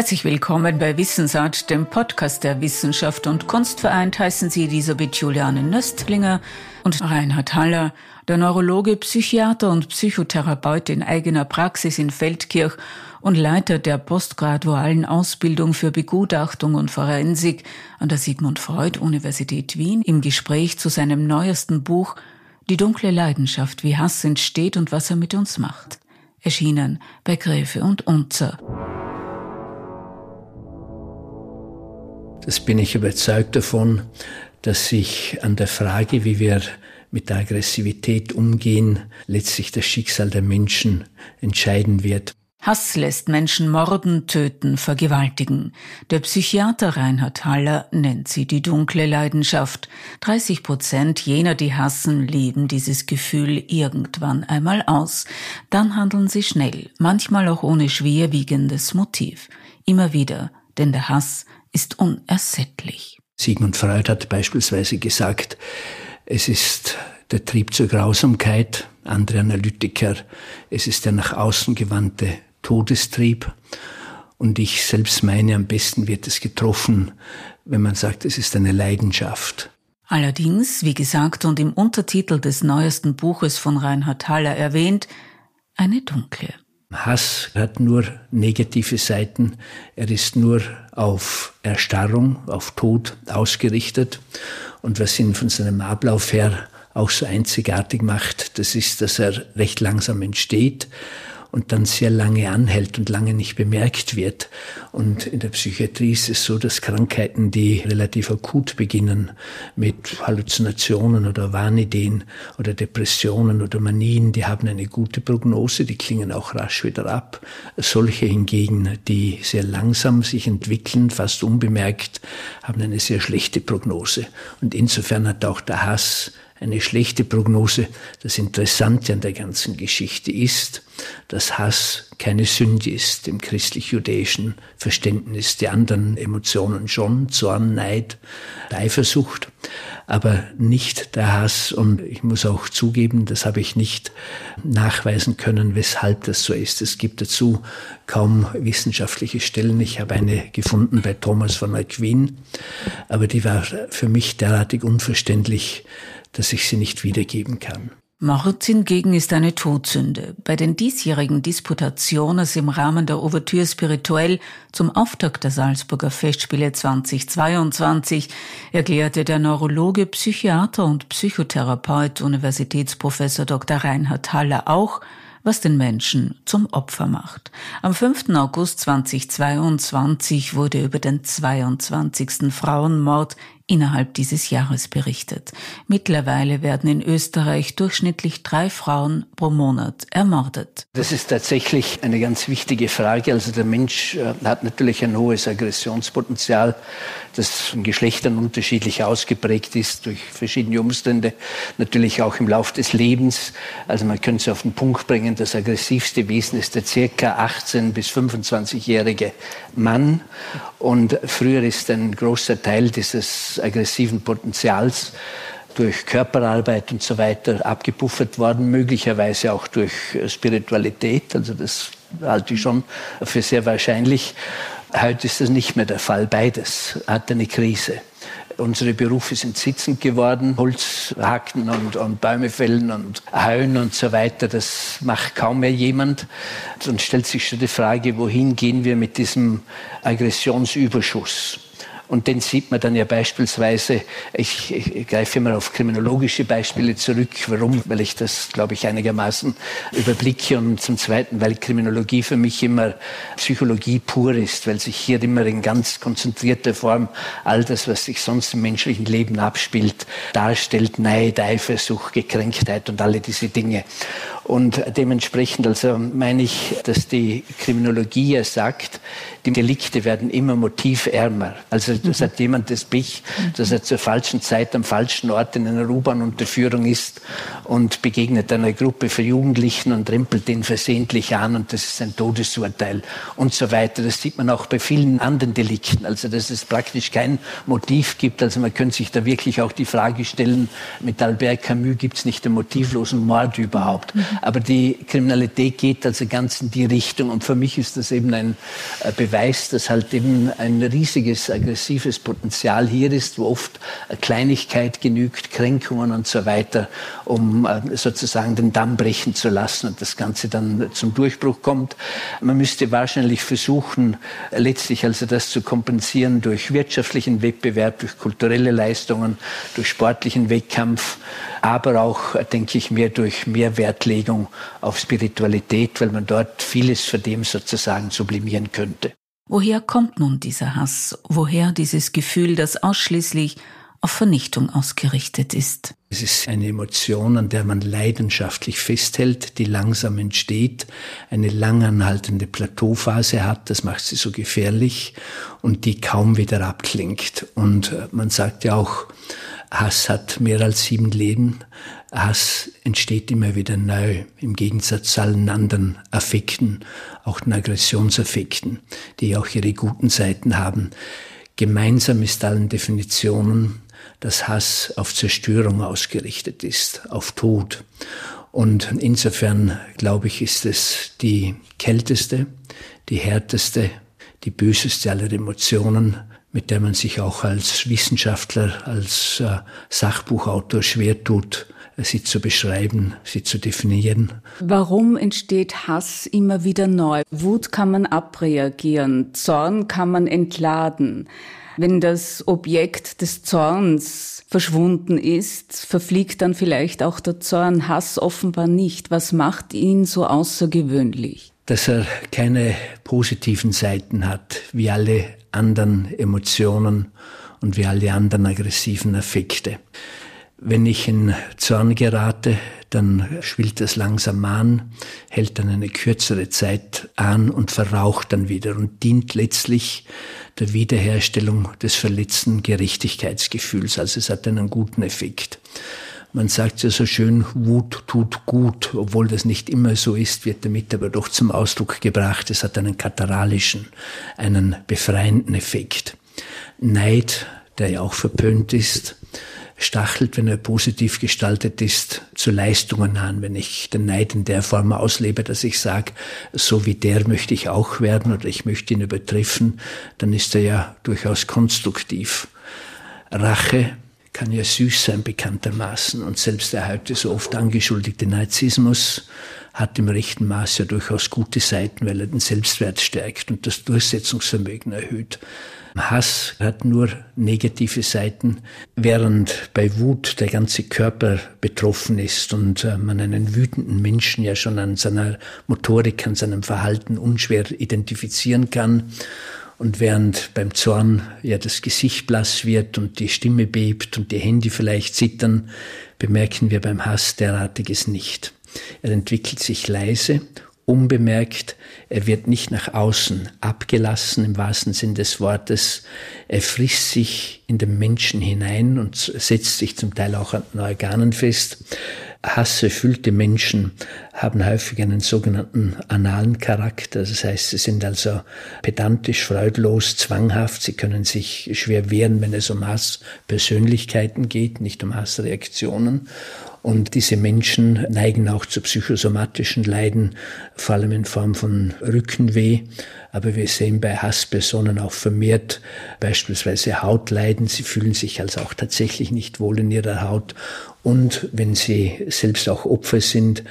Herzlich willkommen bei Wissensart, dem Podcast der Wissenschaft und Kunst vereint heißen Sie Elisabeth Juliane Nöstlinger und Reinhard Haller, der Neurologe, Psychiater und Psychotherapeut in eigener Praxis in Feldkirch und Leiter der postgradualen Ausbildung für Begutachtung und Forensik an der Sigmund Freud Universität Wien im Gespräch zu seinem neuesten Buch Die dunkle Leidenschaft, wie Hass entsteht und was er mit uns macht. Erschienen bei Gräfe und Unzer. Das bin ich überzeugt davon, dass sich an der Frage, wie wir mit der Aggressivität umgehen, letztlich das Schicksal der Menschen entscheiden wird. Hass lässt Menschen morden, töten, vergewaltigen. Der Psychiater Reinhard Haller nennt sie die dunkle Leidenschaft. 30 Prozent jener, die hassen, leben dieses Gefühl irgendwann einmal aus. Dann handeln sie schnell, manchmal auch ohne schwerwiegendes Motiv. Immer wieder, denn der Hass ist unersättlich. Sigmund Freud hat beispielsweise gesagt, es ist der Trieb zur Grausamkeit, andere Analytiker, es ist der nach außen gewandte Todestrieb. Und ich selbst meine, am besten wird es getroffen, wenn man sagt, es ist eine Leidenschaft. Allerdings, wie gesagt und im Untertitel des neuesten Buches von Reinhard Haller erwähnt, eine dunkle. Hass hat nur negative Seiten. Er ist nur auf Erstarrung, auf Tod ausgerichtet. Und was ihn von seinem Ablauf her auch so einzigartig macht, das ist, dass er recht langsam entsteht, und dann sehr lange anhält und lange nicht bemerkt wird. Und in der Psychiatrie ist es so, dass Krankheiten, die relativ akut beginnen, mit Halluzinationen oder Wahnideen oder Depressionen oder Manien, die haben eine gute Prognose, die klingen auch rasch wieder ab. Solche hingegen, die sehr langsam sich entwickeln, fast unbemerkt, haben eine sehr schlechte Prognose. Und insofern hat auch der Hass eine schlechte Prognose. Das Interessante an der ganzen Geschichte ist, dass Hass keine Sünde ist im christlich-jüdischen Verständnis. Die anderen Emotionen schon, Zorn, Neid, Eifersucht, aber nicht der Hass. Und ich muss auch zugeben, das habe ich nicht nachweisen können, weshalb das so ist. Es gibt dazu kaum wissenschaftliche Stellen. Ich habe eine gefunden bei Thomas von Aquin, aber die war für mich derartig unverständlich, dass ich sie nicht wiedergeben kann. Mord hingegen ist eine Todsünde. Bei den diesjährigen Disputationen im Rahmen der Ouvertüre Spirituell zum Auftakt der Salzburger Festspiele 2022 erklärte der Neurologe, Psychiater und Psychotherapeut Universitätsprofessor Dr. Reinhard Haller auch, was den Menschen zum Opfer macht. Am 5. August 2022 wurde über den 22. Frauenmord innerhalb dieses Jahres berichtet. Mittlerweile werden in Österreich durchschnittlich drei Frauen pro Monat ermordet. Das ist tatsächlich eine ganz wichtige Frage. Also der Mensch äh, hat natürlich ein hohes Aggressionspotenzial, das in Geschlechtern unterschiedlich ausgeprägt ist durch verschiedene Umstände, natürlich auch im Lauf des Lebens. Also man könnte es auf den Punkt bringen, das aggressivste Wesen ist der circa 18 bis 25-jährige Mann. Und früher ist ein großer Teil dieses aggressiven Potenzials durch Körperarbeit und so weiter abgepuffert worden, möglicherweise auch durch Spiritualität. Also das halte ich schon für sehr wahrscheinlich. Heute ist das nicht mehr der Fall. Beides hat eine Krise. Unsere Berufe sind sitzend geworden. Holz hacken und, und Bäume fällen und heuen und so weiter. Das macht kaum mehr jemand. Und stellt sich schon die Frage, wohin gehen wir mit diesem Aggressionsüberschuss? Und den sieht man dann ja beispielsweise, ich, ich greife immer auf kriminologische Beispiele zurück. Warum? Weil ich das, glaube ich, einigermaßen überblicke. Und zum Zweiten, weil Kriminologie für mich immer Psychologie pur ist, weil sich hier immer in ganz konzentrierter Form all das, was sich sonst im menschlichen Leben abspielt, darstellt. Neid, Eifersucht, Gekränktheit und alle diese Dinge. Und dementsprechend also meine ich, dass die Kriminologie ja sagt, die Delikte werden immer motivärmer. Also das mhm. hat jemand das Pech, dass er zur falschen Zeit am falschen Ort in einer U-Bahn-Unterführung ist und begegnet einer Gruppe von Jugendlichen und rempelt den versehentlich an und das ist ein Todesurteil und so weiter. Das sieht man auch bei vielen anderen Delikten. Also dass es praktisch kein Motiv gibt. Also man könnte sich da wirklich auch die Frage stellen, mit Albert Camus gibt es nicht den motivlosen Mord überhaupt. Mhm. Aber die Kriminalität geht also ganz in die Richtung. Und für mich ist das eben ein äh, Beweis, dass halt eben ein riesiges aggressives Potenzial hier ist, wo oft Kleinigkeit genügt, Kränkungen und so weiter, um äh, sozusagen den Damm brechen zu lassen und das Ganze dann zum Durchbruch kommt. Man müsste wahrscheinlich versuchen, letztlich also das zu kompensieren durch wirtschaftlichen Wettbewerb, durch kulturelle Leistungen, durch sportlichen Wettkampf, aber auch, denke ich, mehr durch mehr Wertlegung auf Spiritualität, weil man dort vieles von dem sozusagen sublimieren könnte. Woher kommt nun dieser Hass? Woher dieses Gefühl, das ausschließlich auf Vernichtung ausgerichtet ist? Es ist eine Emotion, an der man leidenschaftlich festhält, die langsam entsteht, eine langanhaltende Plateauphase hat, das macht sie so gefährlich und die kaum wieder abklingt. Und äh, man sagt ja auch, Hass hat mehr als sieben Leben. Hass entsteht immer wieder neu, im Gegensatz zu allen anderen Affekten, auch den Aggressionsaffekten, die auch ihre guten Seiten haben. Gemeinsam ist allen Definitionen, dass Hass auf Zerstörung ausgerichtet ist, auf Tod. Und insofern, glaube ich, ist es die kälteste, die härteste, die böseste aller Emotionen, mit der man sich auch als Wissenschaftler, als äh, Sachbuchautor schwer tut, äh, sie zu beschreiben, sie zu definieren. Warum entsteht Hass immer wieder neu? Wut kann man abreagieren, Zorn kann man entladen. Wenn das Objekt des Zorns verschwunden ist, verfliegt dann vielleicht auch der Zorn. Hass offenbar nicht. Was macht ihn so außergewöhnlich? Dass er keine positiven Seiten hat, wie alle anderen Emotionen und wie alle anderen aggressiven Affekte. Wenn ich in Zorn gerate, dann schwillt es langsam an, hält dann eine kürzere Zeit an und verraucht dann wieder und dient letztlich der Wiederherstellung des verletzten Gerechtigkeitsgefühls. Also es hat einen guten Effekt. Man sagt ja so schön, Wut tut gut, obwohl das nicht immer so ist, wird damit aber doch zum Ausdruck gebracht. Es hat einen kataralischen, einen befreienden Effekt. Neid, der ja auch verpönt ist, stachelt, wenn er positiv gestaltet ist, zu Leistungen an. Wenn ich den Neid in der Form auslebe, dass ich sage, so wie der möchte ich auch werden oder ich möchte ihn übertreffen, dann ist er ja durchaus konstruktiv. Rache kann ja süß sein bekanntermaßen und selbst der heute so oft angeschuldigte Narzissmus hat im rechten Maß ja durchaus gute Seiten, weil er den Selbstwert stärkt und das Durchsetzungsvermögen erhöht. Hass hat nur negative Seiten, während bei Wut der ganze Körper betroffen ist und äh, man einen wütenden Menschen ja schon an seiner Motorik, an seinem Verhalten unschwer identifizieren kann. Und während beim Zorn ja das Gesicht blass wird und die Stimme bebt und die Hände vielleicht zittern, bemerken wir beim Hass derartiges nicht. Er entwickelt sich leise unbemerkt. Er wird nicht nach außen abgelassen im wahrsten Sinn des Wortes. Er frisst sich in den Menschen hinein und setzt sich zum Teil auch an Organen fest. Hasserfüllte Menschen haben häufig einen sogenannten analen Charakter. Das heißt, sie sind also pedantisch, freudlos, zwanghaft. Sie können sich schwer wehren, wenn es um Hasspersönlichkeiten geht, nicht um Hassreaktionen. Und diese Menschen neigen auch zu psychosomatischen Leiden, vor allem in Form von Rückenweh. Aber wir sehen bei Hasspersonen auch vermehrt beispielsweise Hautleiden. Sie fühlen sich also auch tatsächlich nicht wohl in ihrer Haut. Und wenn sie selbst auch Opfer sind,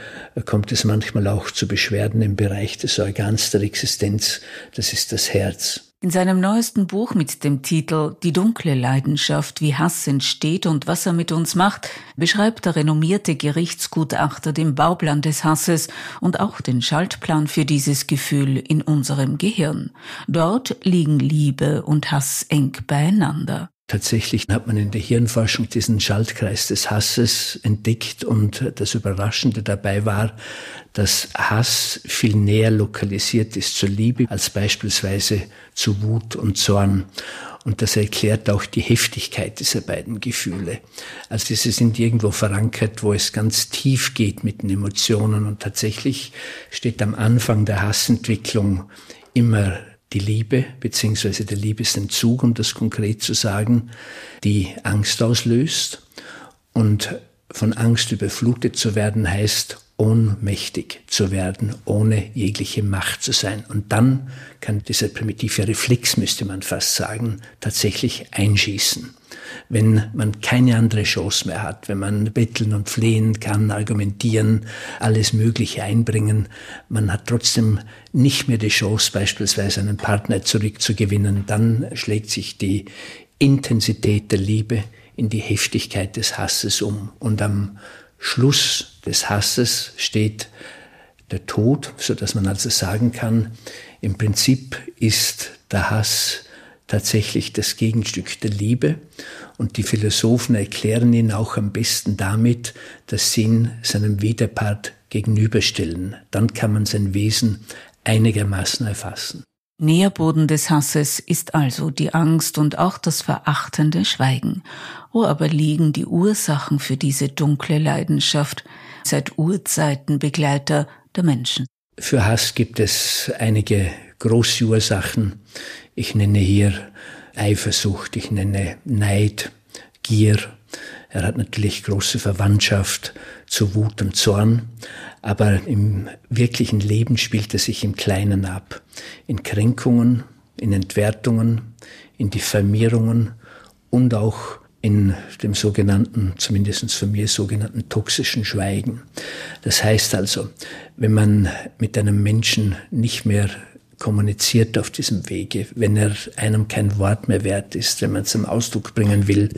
kommt es manchmal auch zu Beschwerden im Bereich des Organs der Existenz. Das ist das Herz. In seinem neuesten Buch mit dem Titel Die dunkle Leidenschaft, wie Hass entsteht und was er mit uns macht, beschreibt der renommierte Gerichtsgutachter den Bauplan des Hasses und auch den Schaltplan für dieses Gefühl in unserem Gehirn. Dort liegen Liebe und Hass eng beieinander. Tatsächlich hat man in der Hirnforschung diesen Schaltkreis des Hasses entdeckt und das Überraschende dabei war, dass Hass viel näher lokalisiert ist zur Liebe als beispielsweise zu Wut und Zorn. Und das erklärt auch die Heftigkeit dieser beiden Gefühle. Also diese sind irgendwo verankert, wo es ganz tief geht mit den Emotionen. Und tatsächlich steht am Anfang der Hassentwicklung immer die Liebe beziehungsweise der Liebesentzug, um das konkret zu sagen, die Angst auslöst. Und von Angst überflutet zu werden heißt ohnmächtig zu werden, ohne jegliche Macht zu sein. Und dann kann dieser primitive Reflex, müsste man fast sagen, tatsächlich einschießen. Wenn man keine andere Chance mehr hat, wenn man betteln und flehen kann, argumentieren, alles Mögliche einbringen, man hat trotzdem nicht mehr die Chance, beispielsweise einen Partner zurückzugewinnen, dann schlägt sich die Intensität der Liebe in die Heftigkeit des Hasses um. Und am Schluss des Hasses steht der Tod, so dass man also sagen kann, im Prinzip ist der Hass tatsächlich das Gegenstück der Liebe. Und die Philosophen erklären ihn auch am besten damit, dass sie ihn seinem Widerpart gegenüberstellen. Dann kann man sein Wesen einigermaßen erfassen. Nährboden des Hasses ist also die Angst und auch das verachtende Schweigen. Wo aber liegen die Ursachen für diese dunkle Leidenschaft, seit Urzeiten Begleiter der Menschen? Für Hass gibt es einige große Ursachen. Ich nenne hier Eifersucht, ich nenne Neid, Gier. Er hat natürlich große Verwandtschaft zu Wut und Zorn, aber im wirklichen Leben spielt er sich im Kleinen ab. In Kränkungen, in Entwertungen, in Diffamierungen und auch in dem sogenannten, zumindest von mir sogenannten toxischen Schweigen. Das heißt also, wenn man mit einem Menschen nicht mehr kommuniziert auf diesem Wege, wenn er einem kein Wort mehr wert ist, wenn man zum Ausdruck bringen will,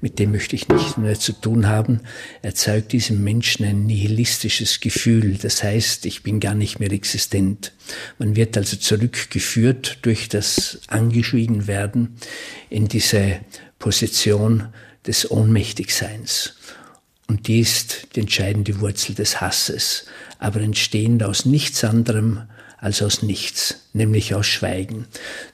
mit dem möchte ich nichts mehr zu tun haben, erzeugt diesem Menschen ein nihilistisches Gefühl. Das heißt, ich bin gar nicht mehr existent. Man wird also zurückgeführt durch das Angeschwiegen in diese Position des Ohnmächtigseins. Und die ist die entscheidende Wurzel des Hasses, aber entstehend aus nichts anderem als aus nichts, nämlich aus Schweigen.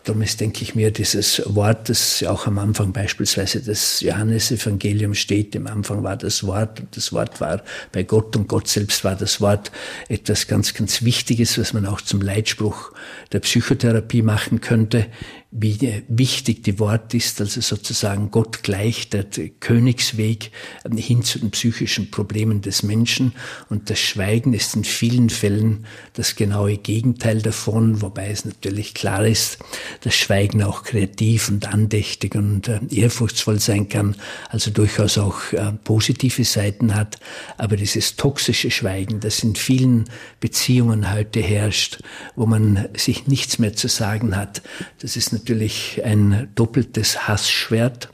Darum ist, denke ich mir, dieses Wort, das auch am Anfang beispielsweise des Johannesevangeliums steht, im Anfang war das Wort und das Wort war bei Gott und Gott selbst war das Wort etwas ganz, ganz Wichtiges, was man auch zum Leitspruch der Psychotherapie machen könnte wie wichtig die Wort ist, also sozusagen Gott gleich der Königsweg hin zu den psychischen Problemen des Menschen. Und das Schweigen ist in vielen Fällen das genaue Gegenteil davon, wobei es natürlich klar ist, dass Schweigen auch kreativ und andächtig und äh, ehrfurchtsvoll sein kann, also durchaus auch äh, positive Seiten hat. Aber dieses toxische Schweigen, das in vielen Beziehungen heute herrscht, wo man sich nichts mehr zu sagen hat, das ist natürlich ein doppeltes Hassschwert.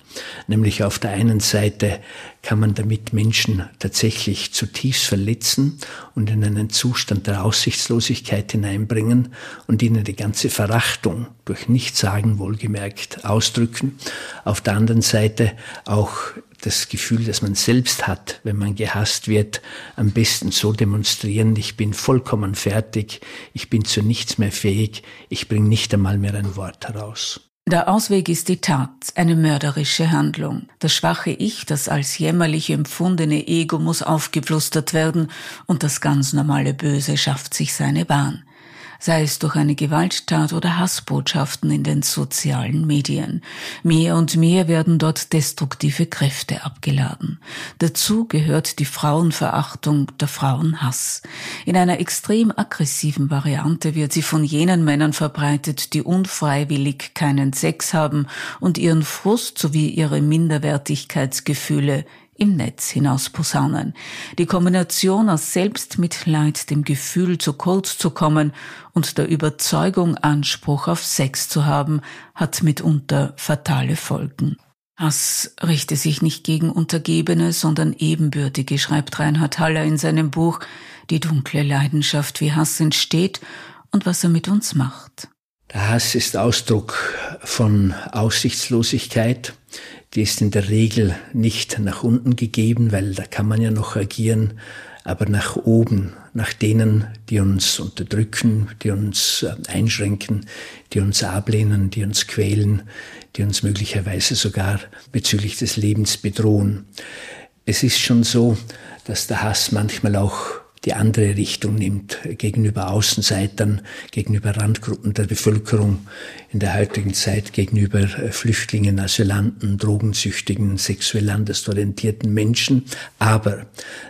Nämlich auf der einen Seite kann man damit Menschen tatsächlich zutiefst verletzen und in einen Zustand der Aussichtslosigkeit hineinbringen und ihnen die ganze Verachtung durch Nichtsagen wohlgemerkt ausdrücken. Auf der anderen Seite auch das Gefühl, das man selbst hat, wenn man gehasst wird, am besten so demonstrieren, ich bin vollkommen fertig, ich bin zu nichts mehr fähig, ich bringe nicht einmal mehr ein Wort heraus. Der Ausweg ist die Tat, eine mörderische Handlung. Das schwache Ich, das als jämmerlich empfundene Ego muss aufgeplustert werden und das ganz normale Böse schafft sich seine Bahn sei es durch eine Gewalttat oder Hassbotschaften in den sozialen Medien. Mehr und mehr werden dort destruktive Kräfte abgeladen. Dazu gehört die Frauenverachtung, der Frauenhass. In einer extrem aggressiven Variante wird sie von jenen Männern verbreitet, die unfreiwillig keinen Sex haben und ihren Frust sowie ihre Minderwertigkeitsgefühle im Netz hinaus posaunen. Die Kombination aus Selbstmitleid, dem Gefühl zu kurz zu kommen und der Überzeugung, Anspruch auf Sex zu haben, hat mitunter fatale Folgen. Hass richte sich nicht gegen Untergebene, sondern Ebenbürtige, schreibt Reinhard Haller in seinem Buch Die dunkle Leidenschaft, wie Hass entsteht und was er mit uns macht. Der Hass ist Ausdruck von Aussichtslosigkeit, die ist in der Regel nicht nach unten gegeben, weil da kann man ja noch agieren, aber nach oben, nach denen, die uns unterdrücken, die uns äh, einschränken, die uns ablehnen, die uns quälen, die uns möglicherweise sogar bezüglich des Lebens bedrohen. Es ist schon so, dass der Hass manchmal auch die andere Richtung nimmt, gegenüber Außenseitern, gegenüber Randgruppen der Bevölkerung, in der heutigen Zeit gegenüber äh, Flüchtlingen, Asylanten, Drogensüchtigen, sexuell anders orientierten Menschen. Aber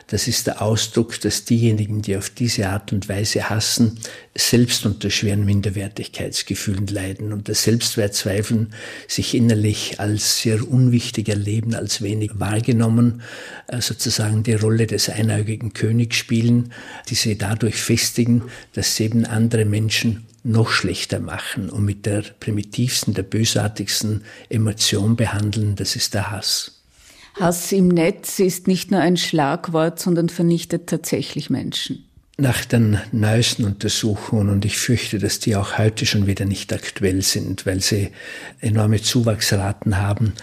das ist der Ausdruck, dass diejenigen, die auf diese Art und Weise hassen, selbst unter schweren Minderwertigkeitsgefühlen leiden, und das Selbstwertzweifeln sich innerlich als sehr unwichtig erleben, als wenig wahrgenommen, äh, sozusagen die Rolle des einäugigen Königs spielen, die sie dadurch festigen, dass sie eben andere Menschen noch schlechter machen und mit der primitivsten, der bösartigsten Emotion behandeln, das ist der Hass. Hass im Netz ist nicht nur ein Schlagwort, sondern vernichtet tatsächlich Menschen nach den neuesten Untersuchungen, und ich fürchte, dass die auch heute schon wieder nicht aktuell sind, weil sie enorme Zuwachsraten haben,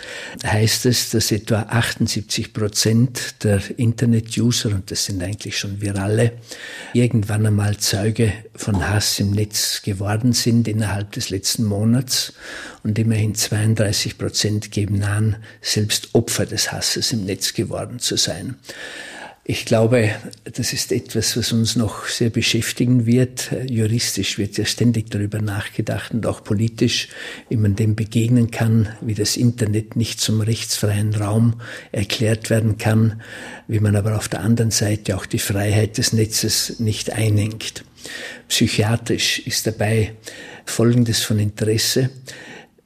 heißt es, dass etwa 78 Prozent der Internet-User, und das sind eigentlich schon wir alle, irgendwann einmal Zeuge von Hass im Netz geworden sind innerhalb des letzten Monats. Und immerhin 32 Prozent geben an, selbst Opfer des Hasses im Netz geworden zu sein. Ich glaube, das ist etwas, was uns noch sehr beschäftigen wird. Juristisch wird ja ständig darüber nachgedacht und auch politisch, wie man dem begegnen kann, wie das Internet nicht zum rechtsfreien Raum erklärt werden kann, wie man aber auf der anderen Seite auch die Freiheit des Netzes nicht einengt. Psychiatrisch ist dabei Folgendes von Interesse.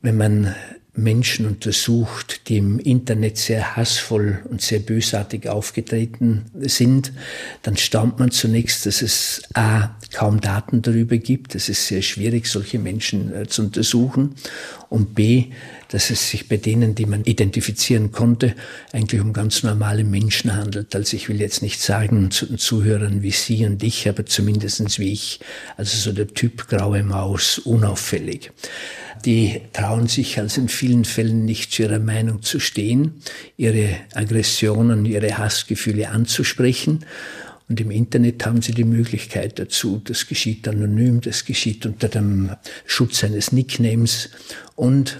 Wenn man Menschen untersucht, die im Internet sehr hassvoll und sehr bösartig aufgetreten sind, dann staunt man zunächst, dass es a kaum Daten darüber gibt. Es ist sehr schwierig, solche Menschen äh, zu untersuchen. Und b, dass es sich bei denen, die man identifizieren konnte, eigentlich um ganz normale Menschen handelt. Also ich will jetzt nicht sagen zu den Zuhörern wie Sie und ich, aber zumindestens wie ich. Also so der Typ graue Maus, unauffällig die trauen sich also in vielen Fällen nicht zu ihrer Meinung zu stehen, ihre Aggressionen, ihre Hassgefühle anzusprechen. Und im Internet haben sie die Möglichkeit dazu. Das geschieht anonym, das geschieht unter dem Schutz eines Nicknames und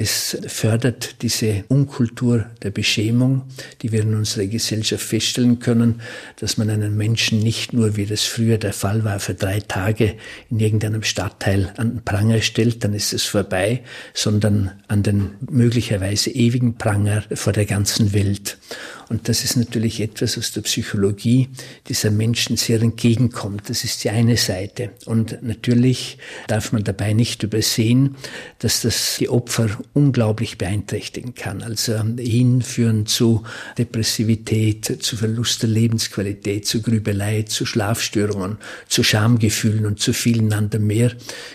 es fördert diese Unkultur der Beschämung, die wir in unserer Gesellschaft feststellen können, dass man einen Menschen nicht nur, wie das früher der Fall war, für drei Tage in irgendeinem Stadtteil an den Pranger stellt, dann ist es vorbei, sondern an den möglicherweise ewigen Pranger vor der ganzen Welt. Und das ist natürlich etwas was der Psychologie dieser Menschen sehr entgegenkommt. Das ist die eine Seite. Und natürlich darf man dabei nicht übersehen, dass das die Opfer unglaublich beeinträchtigen kann. Also hinführen zu Depressivität, zu Verlust der Lebensqualität, zu Grübelei, zu Schlafstörungen, zu Schamgefühlen und zu vielen anderen mehr.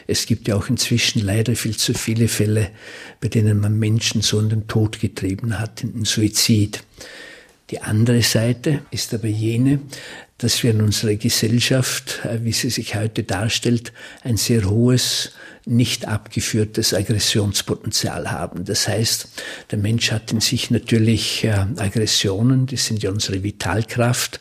Es gibt ja auch inzwischen leider viel zu viele Fälle, bei denen man Menschen so in den Tod getrieben hat, in den Suizid. Die andere Seite ist aber jene, dass wir in unserer Gesellschaft, äh, wie sie sich heute darstellt, ein sehr hohes, nicht abgeführtes Aggressionspotenzial haben. Das heißt, der Mensch hat in sich natürlich äh, Aggressionen, die sind ja unsere Vitalkraft.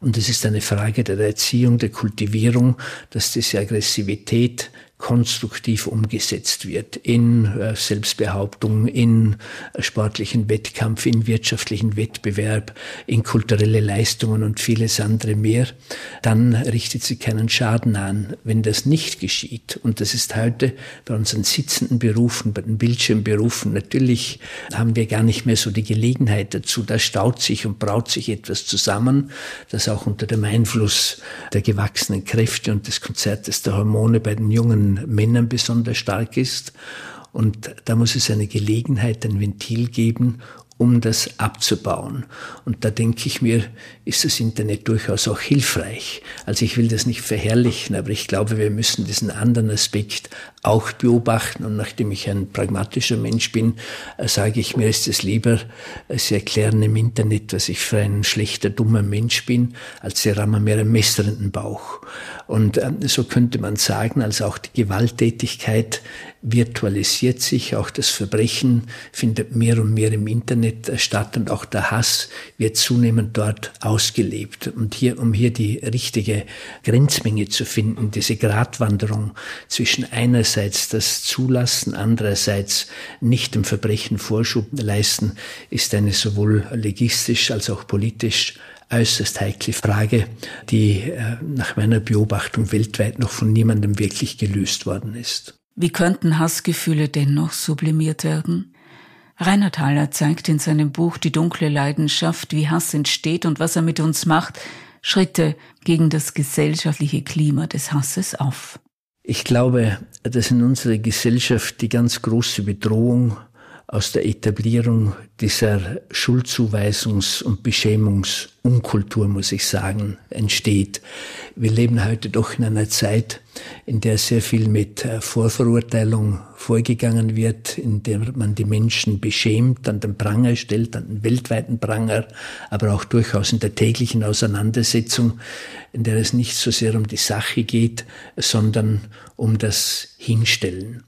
Und es ist eine Frage der Erziehung, der Kultivierung, dass diese Aggressivität konstruktiv umgesetzt wird in äh, Selbstbehauptung, in sportlichen Wettkampf, in wirtschaftlichen Wettbewerb, in kulturelle Leistungen und vieles andere mehr, dann richtet sie keinen Schaden an. Wenn das nicht geschieht, und das ist heute bei unseren sitzenden Berufen, bei den Bildschirmberufen, natürlich haben wir gar nicht mehr so die Gelegenheit dazu, da staut sich und braut sich etwas zusammen, das auch unter dem Einfluss der gewachsenen Kräfte und des Konzertes der Hormone bei den jungen Männern besonders stark ist. Und da muss es eine Gelegenheit, ein Ventil geben, um das abzubauen. Und da denke ich mir, ist das Internet durchaus auch hilfreich. Also ich will das nicht verherrlichen, aber ich glaube, wir müssen diesen anderen Aspekt auch beobachten. Und nachdem ich ein pragmatischer Mensch bin, äh, sage ich mir, ist es lieber, äh, Sie erklären im Internet, dass ich für ein schlechter, dummer Mensch bin, als Sie rammen mir ein Messer in den Bauch. Und äh, so könnte man sagen, also auch die Gewalttätigkeit virtualisiert sich, auch das Verbrechen findet mehr und mehr im Internet statt und auch der Hass wird zunehmend dort ausgelebt. Und hier, um hier die richtige Grenzmenge zu finden, diese Gratwanderung zwischen einerseits das Zulassen, andererseits nicht dem Verbrechen Vorschub leisten, ist eine sowohl legistisch als auch politisch äußerst heikle Frage, die äh, nach meiner Beobachtung weltweit noch von niemandem wirklich gelöst worden ist. Wie könnten Hassgefühle dennoch sublimiert werden? Reinhard Haller zeigt in seinem Buch Die dunkle Leidenschaft, wie Hass entsteht und was er mit uns macht, Schritte gegen das gesellschaftliche Klima des Hasses auf. Ich glaube, dass in unserer Gesellschaft die ganz große Bedrohung aus der Etablierung dieser Schuldzuweisungs- und Beschämungsunkultur, muss ich sagen, entsteht. Wir leben heute doch in einer Zeit, in der sehr viel mit äh, Vorverurteilung vorgegangen wird, in der man die Menschen beschämt, an den Pranger stellt, an den weltweiten Pranger, aber auch durchaus in der täglichen Auseinandersetzung, in der es nicht so sehr um die Sache geht, sondern um das Hinstellen.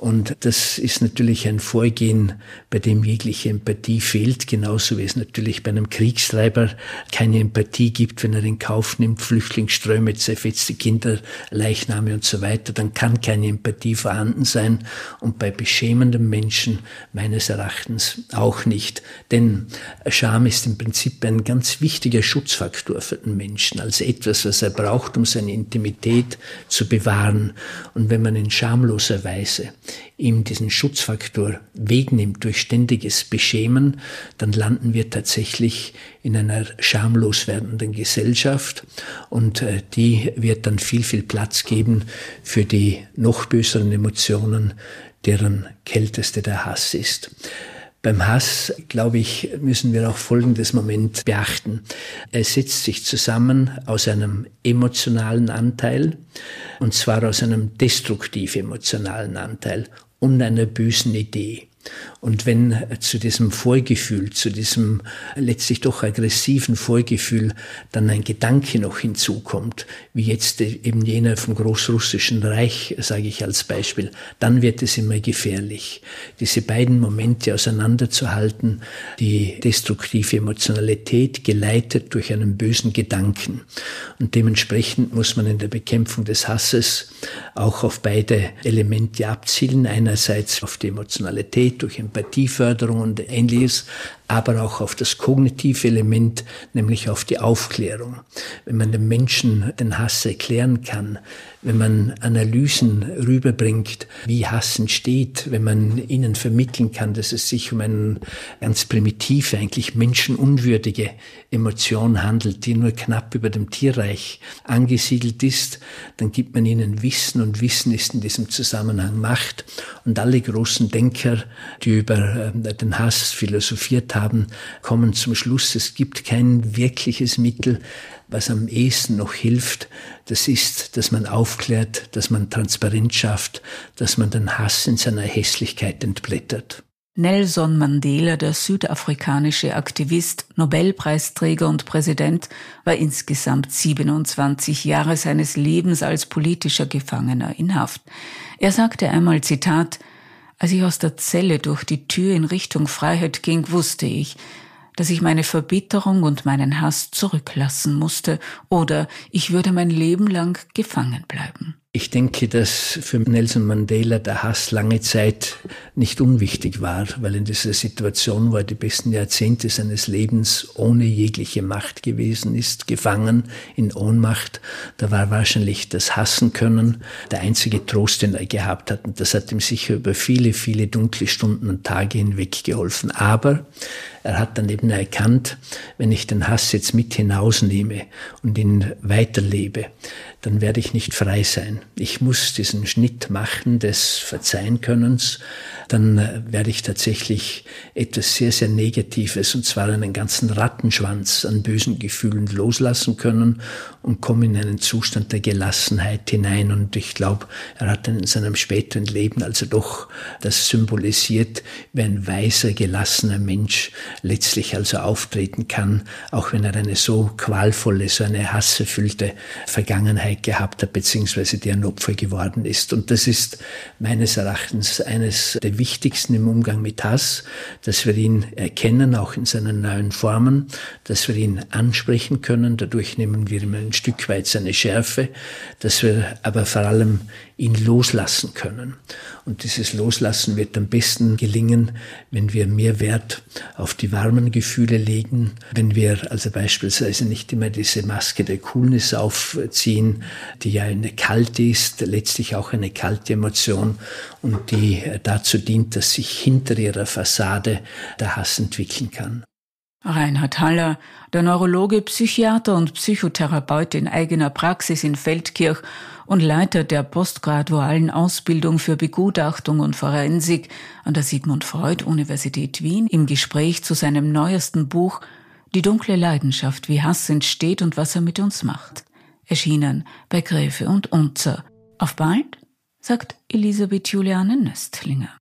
Und das ist natürlich ein Vorgehen, bei dem jegliche Empathie fehlt, genauso wie es natürlich bei einem Kriegstreiber keine Empathie gibt, wenn er in Kauf nimmt, Flüchtlingsströme, zerfetzte Kinder, Leichname und so weiter, dann kann keine Empathie vorhanden sein und bei beschämendem Menschen meines Erachtens auch nicht. Denn Scham ist im Prinzip ein ganz wichtiger Schutzfaktor für den Menschen, als etwas, was er braucht, um seine Intimität zu bewahren. Und wenn man in schamloser Weise ihm diesen Schutzfaktor wegnimmt durch ständiges Beschämen, dann landen wir tatsächlich in einer schamlos werdenden Gesellschaft und äh, die wird dann viel, viel Platz geben für die noch böseren Emotionen, deren kälteste der Hass ist. Beim Hass, glaube ich, müssen wir auch folgendes Moment beachten. Er setzt sich zusammen aus einem emotionalen Anteil, und zwar aus einem destruktiv emotionalen Anteil und einer bösen Idee. Und wenn zu diesem Vorgefühl, zu diesem letztlich doch aggressiven Vorgefühl dann ein Gedanke noch hinzukommt, wie jetzt eben jener vom Großrussischen Reich, sage ich als Beispiel, dann wird es immer gefährlich. Diese beiden Momente auseinanderzuhalten, die destruktive Emotionalität geleitet durch einen bösen Gedanken. Und dementsprechend muss man in der Bekämpfung des Hasses auch auf beide Elemente abzielen. Einerseits auf die Emotionalität durch Empathieförderung und ähnliches, aber auch auf das kognitive Element, nämlich auf die Aufklärung. Wenn man den Menschen den Hass erklären kann, wenn man Analysen rüberbringt, wie Hass entsteht, wenn man ihnen vermitteln kann, dass es sich um eine ganz primitive, eigentlich menschenunwürdige Emotion handelt, die nur knapp über dem Tierreich angesiedelt ist, dann gibt man ihnen Wissen und Wissen ist in diesem Zusammenhang Macht. Und alle großen Denker, die über äh, den Hass philosophiert haben, kommen zum Schluss, es gibt kein wirkliches Mittel, was am ehesten noch hilft, das ist, dass man aufklärt, dass man Transparenz schafft, dass man den Hass in seiner Hässlichkeit entblättert. Nelson Mandela, der südafrikanische Aktivist, Nobelpreisträger und Präsident, war insgesamt 27 Jahre seines Lebens als politischer Gefangener in Haft. Er sagte einmal, Zitat, als ich aus der Zelle durch die Tür in Richtung Freiheit ging, wusste ich, dass ich meine Verbitterung und meinen Hass zurücklassen musste, oder ich würde mein Leben lang gefangen bleiben. Ich denke, dass für Nelson Mandela der Hass lange Zeit nicht unwichtig war, weil in dieser Situation, wo er die besten Jahrzehnte seines Lebens ohne jegliche Macht gewesen ist, gefangen in Ohnmacht, da war wahrscheinlich das Hassen können der einzige Trost, den er gehabt hat. Und das hat ihm sicher über viele, viele dunkle Stunden und Tage hinweg geholfen. Aber er hat dann eben erkannt, wenn ich den Hass jetzt mit hinausnehme und ihn weiterlebe, dann werde ich nicht frei sein. Ich muss diesen Schnitt machen des Verzeihenkönnens, dann äh, werde ich tatsächlich etwas sehr, sehr Negatives, und zwar einen ganzen Rattenschwanz an bösen Gefühlen loslassen können und komme in einen Zustand der Gelassenheit hinein. Und ich glaube, er hat in seinem späteren Leben also doch das symbolisiert, wie ein weiser, gelassener Mensch letztlich also auftreten kann, auch wenn er eine so qualvolle, so eine hasserfüllte Vergangenheit gehabt hat, beziehungsweise der ein Opfer geworden ist. Und das ist meines Erachtens eines der wichtigsten im Umgang mit Hass, dass wir ihn erkennen, auch in seinen neuen Formen, dass wir ihn ansprechen können. Dadurch nehmen wir ihm ein Stück weit seine Schärfe, dass wir aber vor allem ihn loslassen können. Und dieses Loslassen wird am besten gelingen, wenn wir mehr Wert auf die warmen Gefühle legen, wenn wir also beispielsweise nicht immer diese Maske der Coolness aufziehen, die ja eine kalte ist, letztlich auch eine kalte Emotion und die dazu dient, dass sich hinter ihrer Fassade der Hass entwickeln kann. Reinhard Haller, der Neurologe, Psychiater und Psychotherapeut in eigener Praxis in Feldkirch und Leiter der postgradualen Ausbildung für Begutachtung und Forensik an der Sigmund Freud Universität Wien im Gespräch zu seinem neuesten Buch Die dunkle Leidenschaft, wie Hass entsteht und was er mit uns macht. Erschienen bei Gräfe und Unzer. Auf bald, sagt Elisabeth Juliane Nöstlinger.